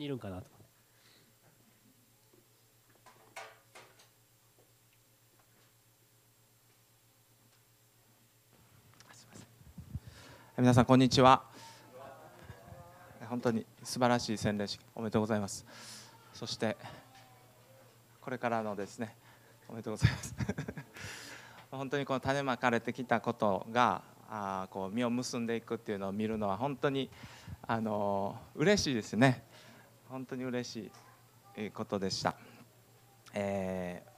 にいるんかなと皆さんこんにちは。本当に素晴らしい洗礼式おめでとうございます。そしてこれからのですねおめでとうございます。本当にこの種まかれてきたことがあこう実を結んでいくっていうのを見るのは本当にあの嬉しいですね。本当に嬉しいことでした、えー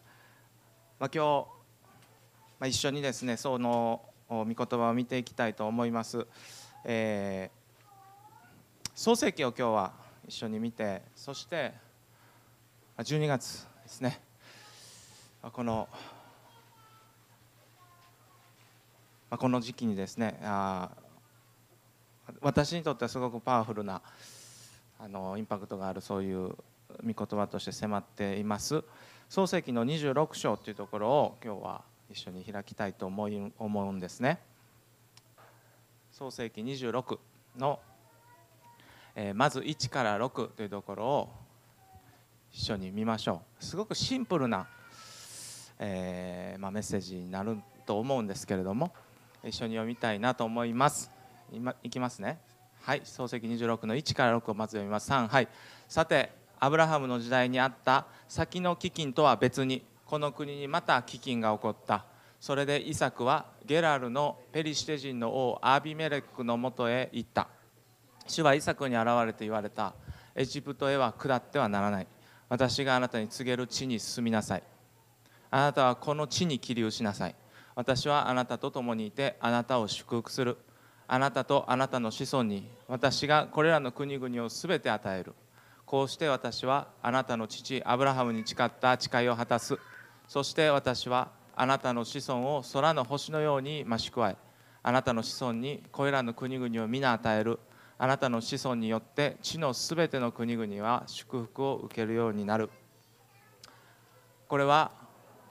まあ、今日、まあ、一緒にですねその御言葉を見ていきたいと思います、えー、創世記を今日は一緒に見てそして12月ですね。このこの時期にですねあ私にとってはすごくパワフルなあのインパクトがあるそういう御言葉として迫っています。創世記の26章というところを今日は一緒に開きたいと思い思うんですね。創世記26の、えー、まず1から6というところを一緒に見ましょう。すごくシンプルな、えー、まあ、メッセージになると思うんですけれども一緒に読みたいなと思います。今いきますね。はい創世記26の1から6をまず読みます。3はい。さてアブラハムの時代にあった先の飢饉とは別にこの国にまた飢饉が起こった。それでイサクはゲラルのペリシテ人の王アビメレックのもとへ行った。主はイサクに現れて言われた。エジプトへは下ってはならない。私があなたに告げる地に進みなさい。あなたはこの地に起立しなさい。私はあなたと共にいてあなたを祝福する。あなたとあなたの子孫に私がこれらの国々をすべて与える。こうして私はあなたの父アブラハムに誓った誓いを果たす。そして私はあなたの子孫を空の星のように増し加えあなたの子孫にこれらの国々を皆与える。あなたの子孫によって地のすべての国々は祝福を受けるようになる。これは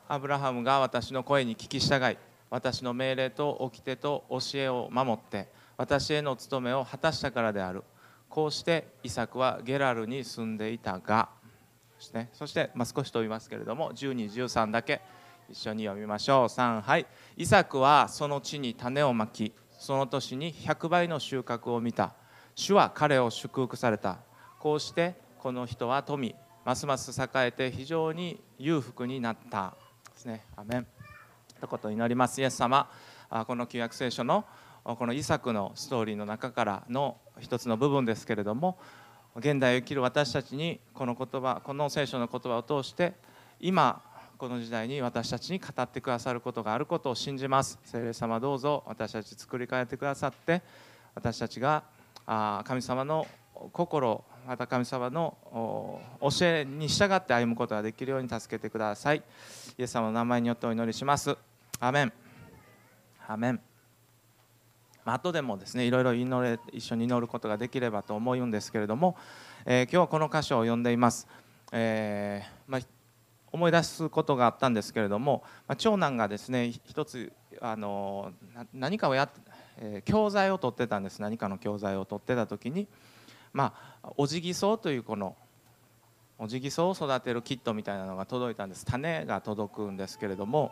アブラハムが私の声に聞き従い私の命令と掟と教えを守って私への務めを果たしたからである。こうしてイサクはゲラルに住んでいたがね、そして、まあ、少し飛びますけれども12、13だけ一緒に読みましょう。3はい。イサクはその地に種をまきその年に100倍の収穫を見た。主は彼を祝福された。こうしてこの人は富ますます栄えて非常に裕福になった。ですね。アメン。とこと祈ります。イエス様この旧約聖書のこのイサクのストーリーの中からの一つの部分ですけれども現代を生きる私たちにこの言葉この聖書の言葉を通して今この時代に私たちに語ってくださることがあることを信じます。聖霊様どうぞ私たち作り変えてくださって私たちが神様の心また神様の教えに従って歩むことができるように助けてください。イエス様の名前によってお祈りします。アメンアメンあ後でもですねいろいろ祈れ一緒に祈ることができればと思うんですけれども、えー、今日はこの箇所を読んでいます、えー、まあ、思い出すことがあったんですけれども、まあ、長男がですね一つあの何かをやって、えー、教材を取ってたんです。何かの教材を取ってた時に、まあ、おじぎそうというこのおじぎそうを育てるキットみたいなのが届いたんです。種が届くんですけれども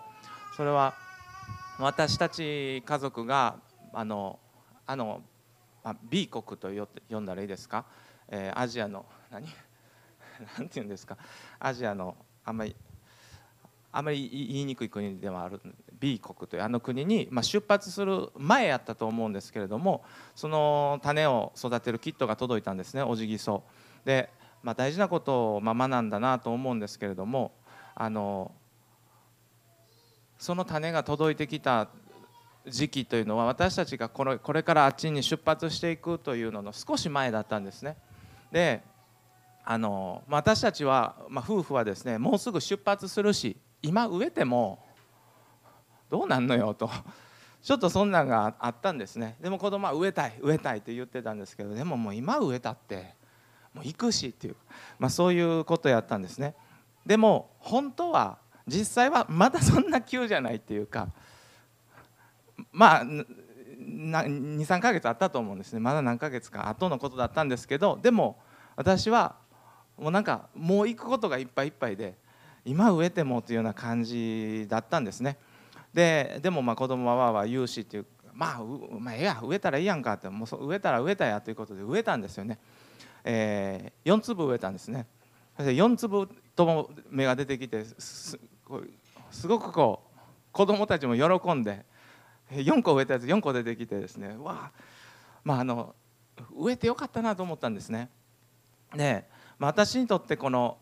それは私たち家族があのあの、あ、B 国と呼んだらいいですか、えー、アジアの何？なんて言うんですか？アジアのあんまりあまり言いにくい国ではある B 国というあの国に、まあ、出発する前やったと思うんですけれどもその種を育てるキットが届いたんですねおじぎそで、まあ、大事なことをま学んだなと思うんですけれどもあのその種が届いてきた時期というのは私たちがこれこれからあっちに出発していくというのの少し前だったんですね。であの私たちは、まあ、夫婦はですねもうすぐ出発するし今植えてもどうなんのよと。ちょっとそんなんがあったんですね。でも子供は植えたい植えたいって言ってたんですけどでももう今植えたってもう行くしっていう、まあ、そういうことやったんですね。でも本当は実際はまだそんな急じゃないっていうかまあ23ヶ月あったと思うんですね。まだ何ヶ月か後のことだったんですけどでも私はもうなんかもう行くことがいっぱいいっぱいで今植えてもというような感じだったんですね。ででもまあ子供はわわ言うしっていうまあ、まあ、ええや植えたらいいやんかってもう植えたら植えたやということで植えたんですよね、えー、4粒植えたんですね。4粒とも芽が出てきてすごくこう子供たちも喜んで4個植えたやつ4個出てきてですねわあまああの植えてよかったなと思ったんですね。で、まあ、私にとってこの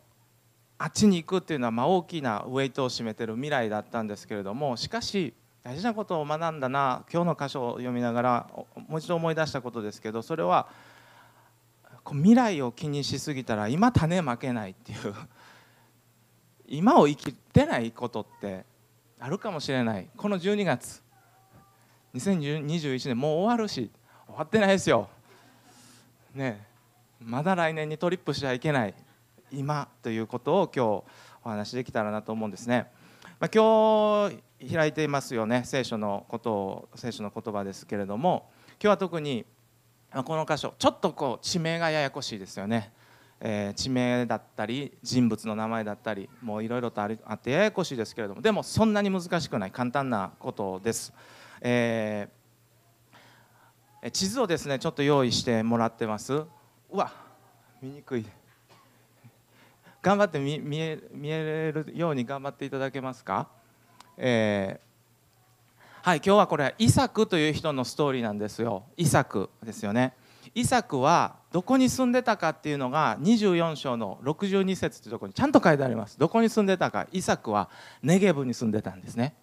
あっちに行くっていうのはまあ大きなウェイトを占めてる未来だったんですけれどもしかし大事なことを学んだな今日の箇所を読みながらもう一度思い出したことですけどそれは未来を気にしすぎたら今種負けないっていう今を生きてないことってあるかもしれない。この12月。2021年もう終わるし終わってないですよ。ねまだ来年にトリップしちゃいけない。今ということを今日お話しできたらなと思うんですね、まあ、今日開いていますよね。聖書のことを聖書の言葉ですけれども。今日は特にこの箇所ちょっとこう地名がややこしいですよね、えー、地名だったり人物の名前だったりもういろいろとあってややこしいですけれどもでもそんなに難しくない簡単なことです、えー、地図をですねちょっと用意してもらってます。うわ見にくい。頑張って見見え見えるように頑張っていただけますか、えー、はい今日はこれイサクという人のストーリーなんですよ。イサクですよね。イサクはどこに住んでたかっていうのが24章の62節というところにちゃんと書いてあります。どこに住んでたか。イサクはネゲブに住んでたんですね。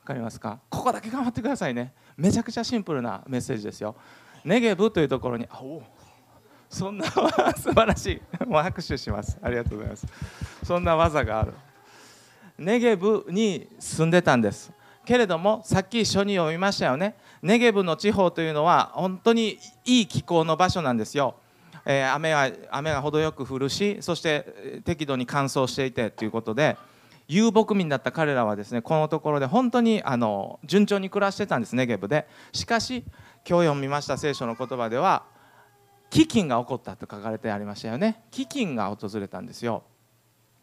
わかりますか？ここだけ頑張ってくださいね。めちゃくちゃシンプルなメッセージですよ。ネゲブというところにあおそんな素晴らしい。もう拍手します。ありがとうございます。そんな技がある。ネゲブに住んでたんです。けれどもさっき一緒に読みましたよね。ネゲブの地方というのは本当にいい気候の場所なんですよ、えー、雨は雨が程よく降るしそして適度に乾燥していてということで遊牧民だった彼らはですねこのところで本当にあの順調に暮らしてたんですネゲブで。しかし今日読みました聖書の言葉では飢饉が起こったと書かれてありましたよね。飢饉が訪れたんですよ。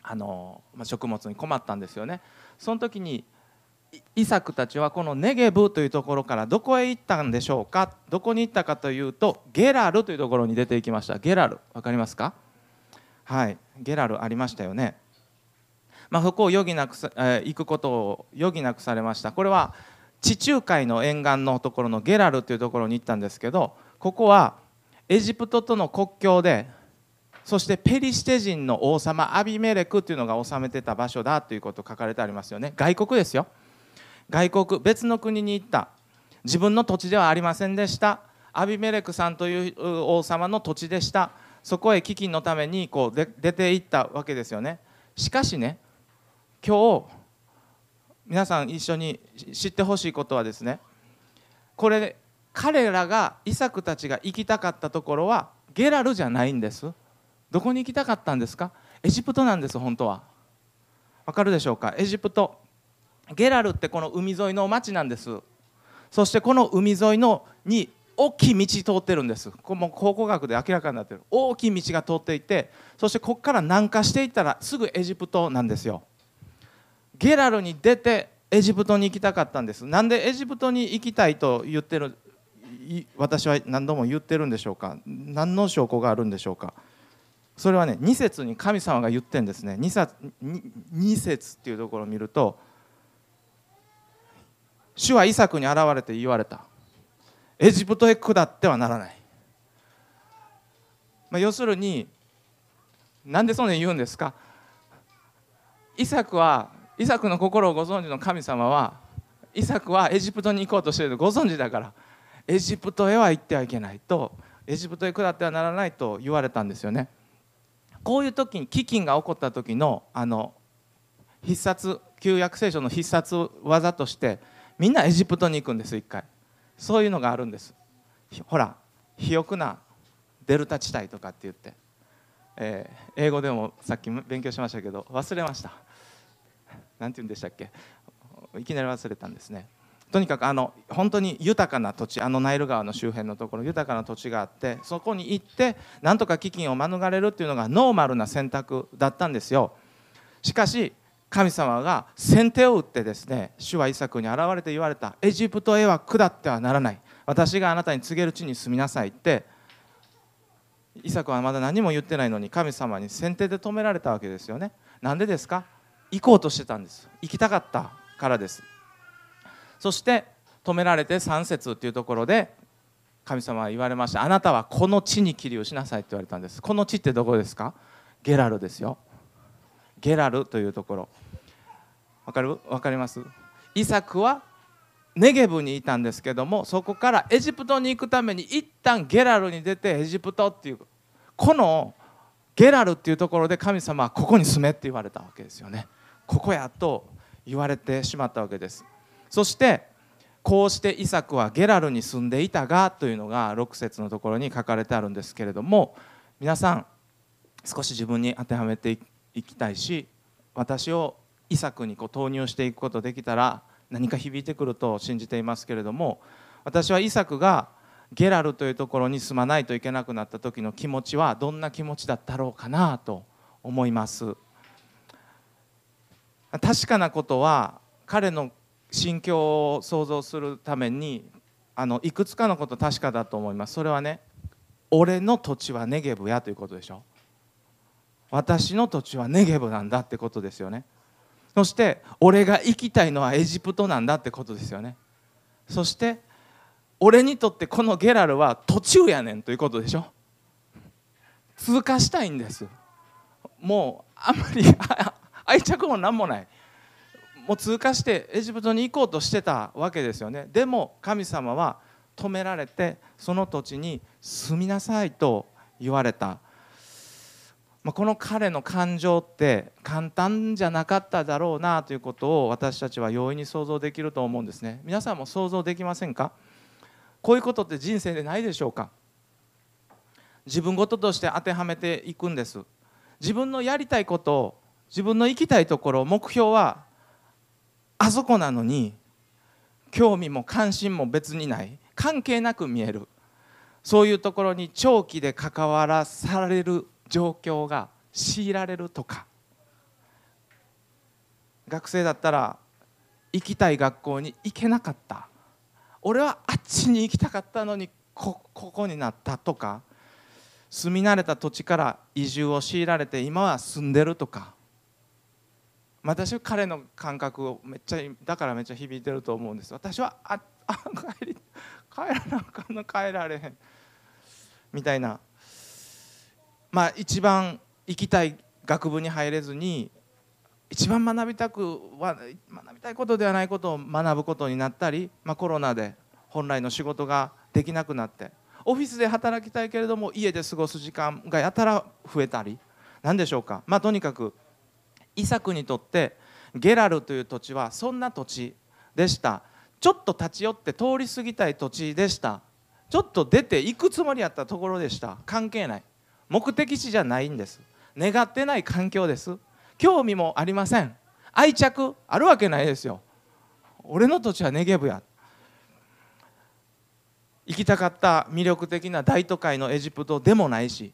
あの、まあ、食物に困ったんですよね。その時にイサクたちはこのネゲブというところからどこへ行ったんでしょうか？どこに行ったかというとゲラルというところに出ていきました。ゲラル分かりますか？はい。ゲラルありましたよね。まあ、そこを余儀なくさ、えー、行くことを余儀なくされました。これは地中海の沿岸のところのゲラルというところに行ったんですけどここはエジプトとの国境でそしてペリシテ人の王様アビメレクというのが治めてた場所だということ書かれてありますよね。外国ですよ。外国別の国に行った。自分の土地ではありませんでした。アビメレクさんという王様の土地でした。そこへ飢饉のためにこう出ていったわけですよね。しかしね今日皆さん一緒に知ってほしいことはですねこれ彼らがイサクたちが行きたかったところはゲラルじゃないんです。どこに行きたかったんですか？エジプトなんです本当は。わかるでしょうか？エジプト。ゲラルってこの海沿いの町なんです。そしてこの海沿いのに大きい道通ってるんです。こも考古学で明らかになってる。大きい道が通っていてそしてここから南下していったらすぐエジプトなんですよ。ゲラルに出てエジプトに行きたかったんです。なんでエジプトに行きたいと言ってる私は何度も言ってるんでしょうか。何の証拠があるんでしょうか。それはね2節に神様が言ってんですね。2, 節 2, 節っていうところを見ると主はイサクに現れて言われた。エジプトへ下ってはならない、まあ、要するになんでそんなに言うんですか？イサクはイサクの心をご存知の神様はイサクはエジプトに行こうとしているご存知だからエジプトへは行ってはいけないとエジプトへ下ってはならないと言われたんですよね。こういう時に飢饉が起こった時のあの必殺旧約聖書の必殺技としてみんなエジプトに行くんです一回。そういうのがあるんです。ほら肥沃なデルタ地帯とかって言って、えー、英語でもさっき勉強しましたけど忘れました。何て言うんでしたっけ？いきなり忘れたんですね。とにかくあの本当に豊かな土地あのナイル川の周辺のところ豊かな土地があってそこに行ってなんとか飢饉を免れるっていうのがノーマルな選択だったんですよ。しかし神様が先手を打ってですね主はイサクに現れて言われた。エジプトへは下ってはならない。私があなたに告げる地に住みなさいって。イサクはまだ何も言ってないのに神様に先手で止められたわけですよね。なんでですか？行こうとしてたんです。行きたかったからです。そして止められて3節っていうところで神様は言われました。あなたはこの地に起立しなさいって言われたんです。この地ってどこですか？ゲラルですよ。ゲラルというところ。わかる？わかります？イサクはネゲブにいたんですけどもそこからエジプトに行くために一旦ゲラルに出てエジプトっていうこのゲラルっていうところで神様はここに住めって言われたわけですよね。ここやと言われてしまったわけです。そしてこうしてイサクはゲラルに住んでいたがというのが6節のところに書かれてあるんですけれども皆さん少し自分に当てはめていきたいし私をイサクにこう投入していくことできたら何か響いてくると信じていますけれども私はイサクがゲラルというところに住まないといけなくなった時の気持ちはどんな気持ちだったろうかなと思います。確かなことは彼の心境を想像するためにあのいくつかのこと確かだと思います。それはね俺の土地はネゲブやということでしょ。私の土地はネゲブなんだってことですよね。そして俺が行きたいのはエジプトなんだってことですよね。そして俺にとってこのゲラルは途中やねんということでしょ。通過したいんです。もうあんまり愛着も何もない。もう通過してエジプトに行こうとしてたわけですよね。でも神様は止められてその土地に住みなさいと言われた、まあ、この彼の感情って簡単じゃなかっただろうなということを私たちは容易に想像できると思うんですね。皆さんも想像できませんか？こういうことって人生でないでしょうか？自分事ととして当てはめていくんです。自分のやりたいことを自分の行きたいところ目標はあそこなのに興味も関心も別にない関係なく見える。そういうところに長期で関わらされる状況が強いられるとか。学生だったら行きたい学校に行けなかった。俺はあっちに行きたかったのにここになったとか。住み慣れた土地から移住を強いられて今は住んでるとか。私は彼の感覚をめっちゃだからめっちゃ響いてると思うんです。私はああ帰り帰らなあかんの帰られへん。みたいな。まあ一番行きたい学部に入れずに一番学びたくは学びたいことではないことを学ぶことになったり、まあ、コロナで本来の仕事ができなくなってオフィスで働きたいけれども家で過ごす時間がやたら増えたり何でしょうか？まあとにかくイサクにとってゲラルという土地はそんな土地でした。ちょっと立ち寄って通り過ぎたい土地でした。ちょっと出て行くつもりやったところでした。関係ない。目的地じゃないんです。願ってない環境です。興味もありません。愛着あるわけないですよ。俺の土地はネゲブや。行きたかった魅力的な大都会のエジプトでもないし。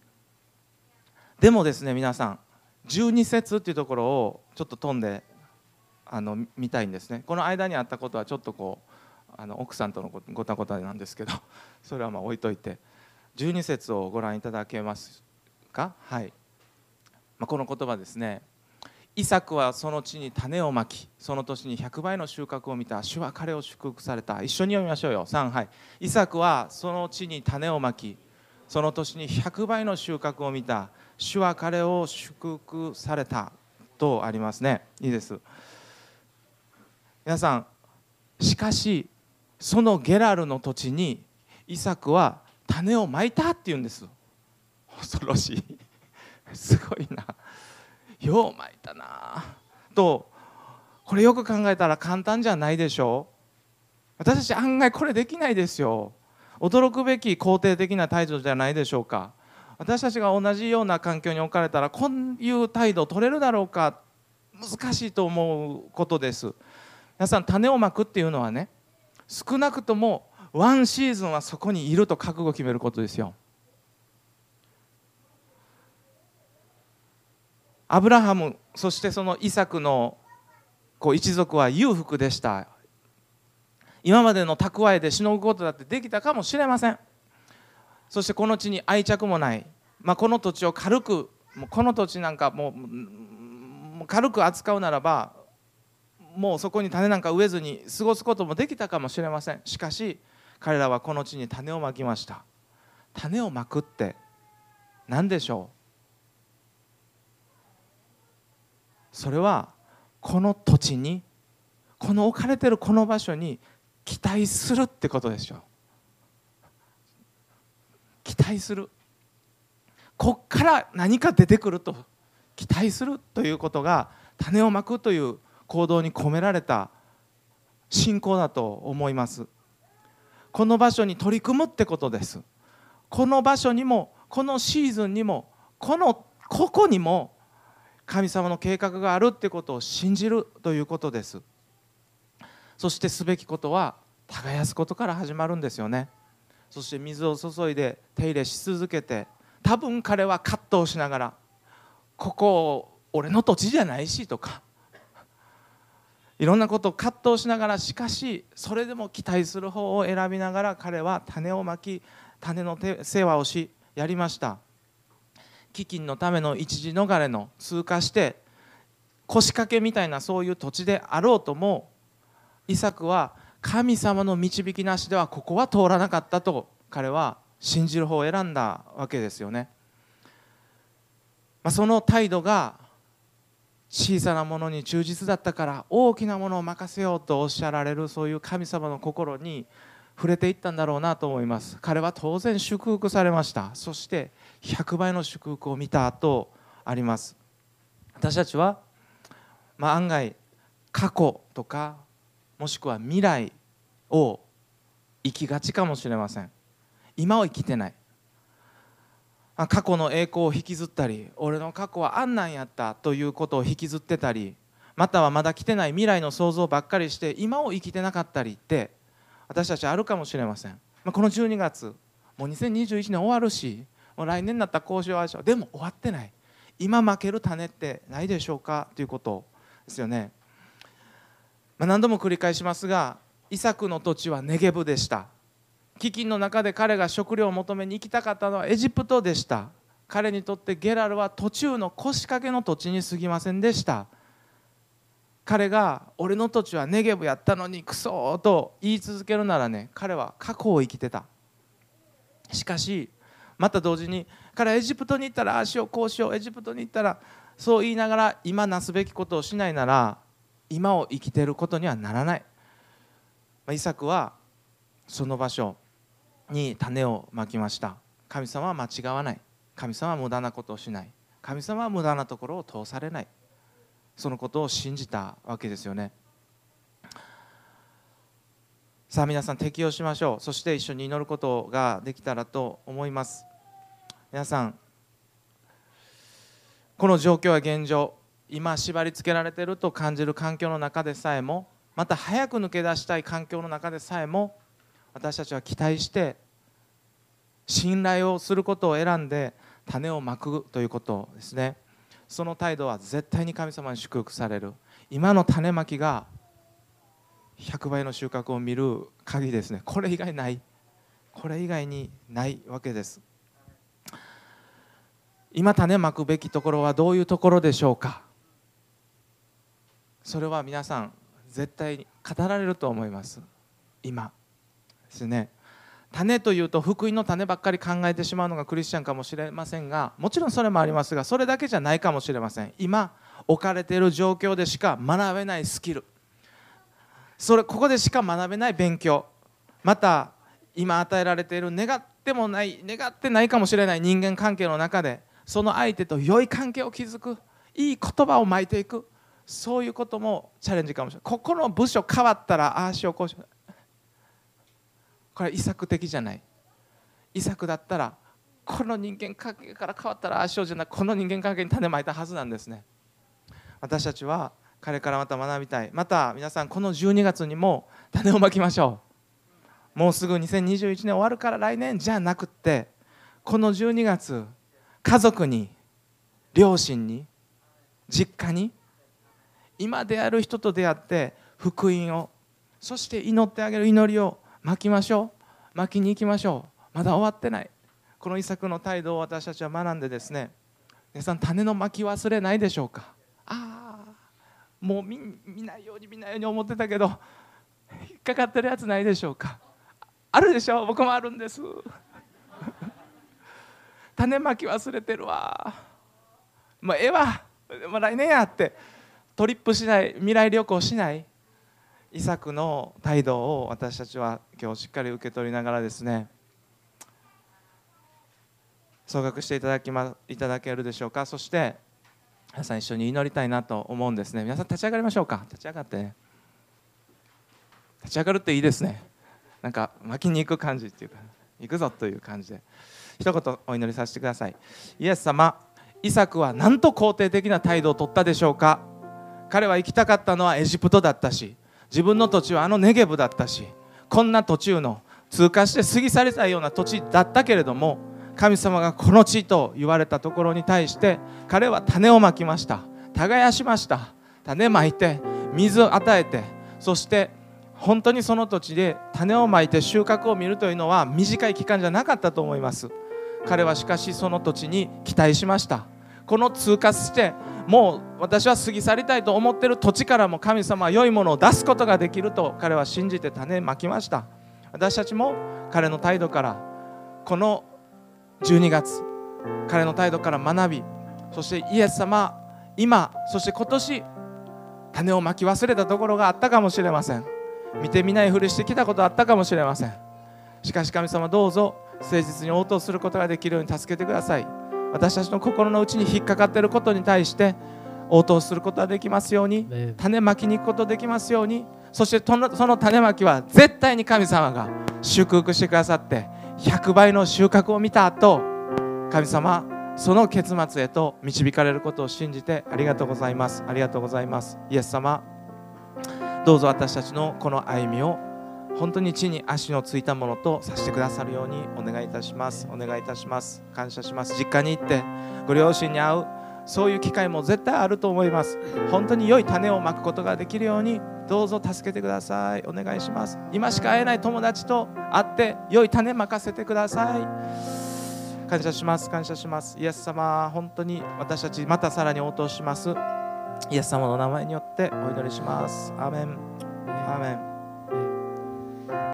でもですね皆さん12節っていうところをちょっと飛んであの見たいんですね。この間にあったことはちょっとこうあの奥さんとのごたごたなんですけどそれはまあ置いといて。12節をご覧いただけますか？はい、まあ、この言葉ですね。イサクはその地に種をまきその年に100倍の収穫を見た。主は彼を祝福された。一緒に読みましょうよ。3はい。イサクはその地に種をまきその年に100倍の収穫を見た。主は彼を祝福された。とありますね。いいです。皆さんしかしそのゲラルの土地にイサクは種をまいたっていうんです。恐ろしい。すごいな。ようまいたな。とこれよく考えたら簡単じゃないでしょ。う私たち案外これできないですよ。驚くべき肯定的な態度じゃないでしょうか。私たちが同じような環境に置かれたらこういう態度を取れるだろうか。難しいと思うことです。皆さん種をまくっていうのはね少なくともワンシーズンはそこにいると覚悟を決めることですよ。アブラハムそしてそのイサクのこう一族は裕福でした。今までの蓄えでしのぐことだってできたかもしれません。そしてこの地に愛着もない、まあ、この土地を軽くもうこの土地なんかもう軽く扱うならばもうそこに種なんか植えずに過ごすこともできたかもしれません。しかし彼らはこの地に種をまきました。種をまくって何でしょう？それはこの土地にこの置かれてるこの場所に期待するってことでしょう。期待する。こっから何か出てくると期待するということが種をまくという行動に込められた信仰だと思います。この場所に取り組むってことです。この場所にもこのシーズンにもこのここにも神様の計画があるってことを信じるということです。そしてすべきことは耕すことから始まるんですよね。そして水を注いで手入れし続けて多分彼は葛藤しながらここ俺の土地じゃないしとかいろんなことを葛藤しながらしかしそれでも期待する方を選びながら彼は種をまき種の世話をしやりました飢饉のための一時逃れの通過して腰掛けみたいなそういう土地であろうともイサクは神様の導きなしではここは通らなかったと彼は信じる方を選んだわけですよね。まあ、その態度が小さなものに忠実だったから大きなものを任せようとおっしゃられるそういう神様の心に触れていったんだろうなと思います。彼は当然祝福されました。そして100倍の祝福を見たとあります。私たちは、まあ、案外過去とかもしくは未来を生きがちかもしれません。今を生きてない。過去の栄光を引きずったり俺の過去はあんなんやったということを引きずってたりまたはまだ来てない未来の想像ばっかりして今を生きてなかったりって私たちあるかもしれません、ま、この12月もう2021年終わるしもう来年になったらこうしようああしよう。でも終わってない。今負ける種ってないでしょうかということですよね、まあ、何度も繰り返しますがイサクの土地はネゲブでした。飢饉の中で彼が食料を求めに行きたかったのはエジプトでした。彼にとってゲラルは途中の腰掛けの土地に過ぎませんでした。彼が俺の土地はネゲブやったのにクソと言い続けるならね彼は過去を生きてた。しかしまた同時に彼はエジプトに行ったらああしようこうしようエジプトに行ったらそう言いながら今なすべきことをしないなら今を生きてることにはならない、まあ、イサクはその場所に種をまきました。神様は間違わない。神様は無駄なことをしない。神様は無駄なところを通されない。そのことを信じたわけですよね。さあ皆さん適用しましょう。そして一緒に祈ることができたらと思います。皆さんこの状況は現状今縛り付けられていると感じる環境の中でさえもまた早く抜け出したい環境の中でさえも私たちは期待して信頼をすることを選んで種をまくということですね。その態度は絶対に神様に祝福される。今の種まきが100倍の収穫を見る鍵ですね。これ以外ない。これ以外にないわけです。今種まくべきところはどういうところでしょうか。それは皆さん絶対に語られると思います。今ですね。種というと福音の種ばっかり考えてしまうのがクリスチャンかもしれませんがもちろんそれもありますがそれだけじゃないかもしれません。今置かれている状況でしか学べないスキル。それここでしか学べない勉強。また今与えられている願ってもない願ってないかもしれない人間関係の中でその相手と良い関係を築くいい言葉を巻いていく。そういうこともチャレンジかもしれない。ここの部署変わったらああしようこうしよう。これは遺作的じゃない。遺作だったらこの人間関係から変わったらああしようじゃなくこの人間関係に種まいたはずなんですね。私たちは彼からまた学びたい。また皆さんこの12月にも種をまきましょう。もうすぐ2021年終わるから来年じゃなくってこの12月家族に両親に実家に今出会える人と出会って福音をそして祈ってあげる祈りを巻きましょう。巻きに行きましょう。まだ終わってない。この遺作の態度を私たちは学んでですね。皆さん種の巻き忘れないでしょうか。ああもう見ないように見ないように思ってたけど引っかかってるやつないでしょうか。あるでしょ僕もあるんです。種まき忘れてるわ。もうええわ、ま、来年やって。トリップしない。未来旅行しない。イサクの態度を私たちは今日しっかり受け取りながらですね総額していただき、ま、いただけるでしょうか？そして皆さん一緒に祈りたいなと思うんですね。皆さん立ち上がりましょうか？立ち上がって。ね立ち上がるっていいですね。なんか巻きに行く感じっていうか行くぞという感じで。一言お祈りさせてください。イエス様イサクは何と肯定的な態度を取ったでしょうか？彼は行きたかったのはエジプトだったし自分の土地はあのネゲブだったしこんな途中の通過して過ぎ去りたような土地だったけれども神様がこの地と言われたところに対して彼は種をまきました。耕しました。種まいて水を与えてそして本当にその土地で種をまいて収穫を見るというのは短い期間じゃなかったと思います。彼はしかしその土地に期待しました。この通過してもう私は過ぎ去りたいと思っている土地からも神様は良いものを出すことができると彼は信じて種まきました。私たちも彼の態度からこの12月彼の態度から学びそしてイエス様今そして今年種をまき忘れたところがあったかもしれません。見てみないふりしてきたことあったかもしれません。しかし神様どうぞ誠実に応答することができるように助けてください。私たちの心の内に引っかかっていることに対して応答することができますように種まきに行くことができますようにそしてその種まきは絶対に神様が祝福してくださって100倍の収穫を見た後神様その結末へと導かれることを信じてありがとうございます。ありがとうございます。イエス様どうぞ私たちのこの歩みを本当に地に足のついたものとさせてくださるようにお願いいたします。お願いいたします。感謝します。実家に行ってご両親に会うそういう機会も絶対あると思います。本当に良い種をまくことができるようにどうぞ助けてください。お願いします。今しか会えない友達と会って良い種まかせてください。感謝します。感謝します。イエス様本当に私たちまたさらに応答します。イエス様の名前によってお祈りします。アーメン。アーメン。